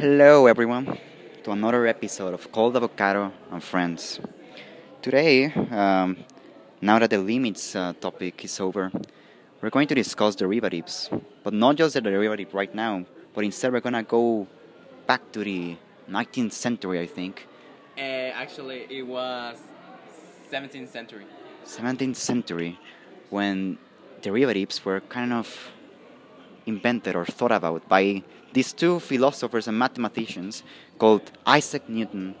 Hello, everyone, to another episode of Cold Avocado and Friends. Today, um, now that the limits uh, topic is over, we're going to discuss derivatives, but not just the derivative right now, but instead we're gonna go back to the 19th century, I think. Uh, actually, it was 17th century. 17th century, when derivatives were kind of invented or thought about by these two philosophers and mathematicians called Isaac Newton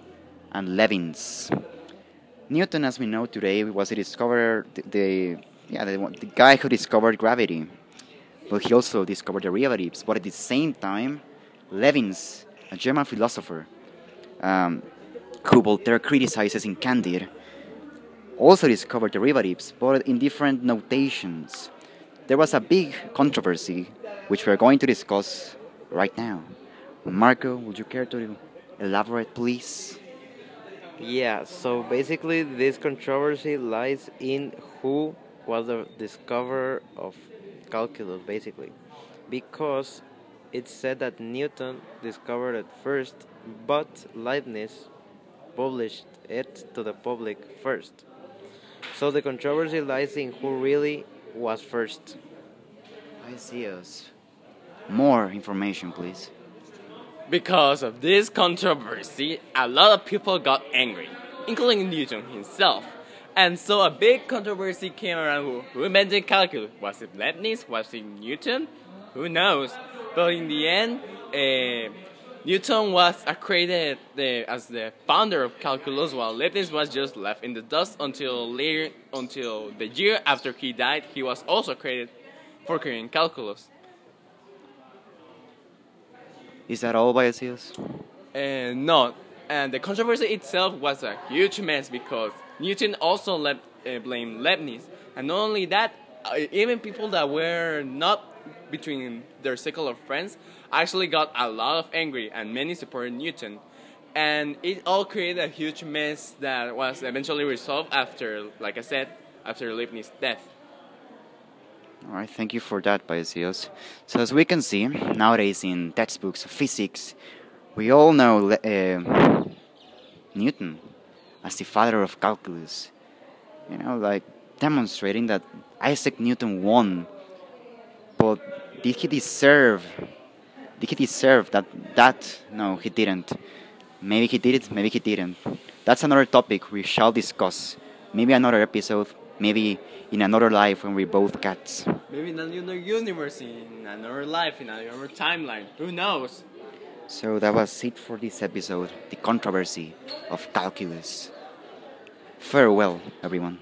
and Leibniz. Newton, as we know today, was the discoverer, the, the yeah, the, the guy who discovered gravity. But he also discovered derivatives. But at the same time, Leibniz, a German philosopher, um, who Voltaire criticizes in Candide, also discovered derivatives, but in different notations. There was a big controversy, which we are going to discuss right now. Marco, would you care to elaborate, please? Yeah, so basically, this controversy lies in who was the discoverer of calculus, basically. Because it's said that Newton discovered it first, but Leibniz published it to the public first. So the controversy lies in who really was first. I see us. More information, please. Because of this controversy, a lot of people got angry, including Newton himself. And so a big controversy came around who, who invented calculus. Was it Leibniz? Was it Newton? Who knows? But in the end, uh, Newton was accredited the, as the founder of calculus, while Leibniz was just left in the dust until later, until the year after he died, he was also credited for creating calculus. Is that all, Biasius? And no, and the controversy itself was a huge mess because Newton also le- uh, blamed Leibniz, and not only that, uh, even people that were not between their circle of friends actually got a lot of angry, and many supported Newton, and it all created a huge mess that was eventually resolved after, like I said, after Leibniz's death. All right, thank you for that, Biasius. So, as we can see, nowadays in textbooks of physics, we all know uh, Newton as the father of calculus. You know, like demonstrating that Isaac Newton won. But did he deserve? Did he deserve that? That no, he didn't. Maybe he did it. Maybe he didn't. That's another topic we shall discuss. Maybe another episode. Maybe in another life when we both cats. Maybe in another universe, in another life, in another timeline. Who knows? So that was it for this episode the controversy of calculus. Farewell, everyone.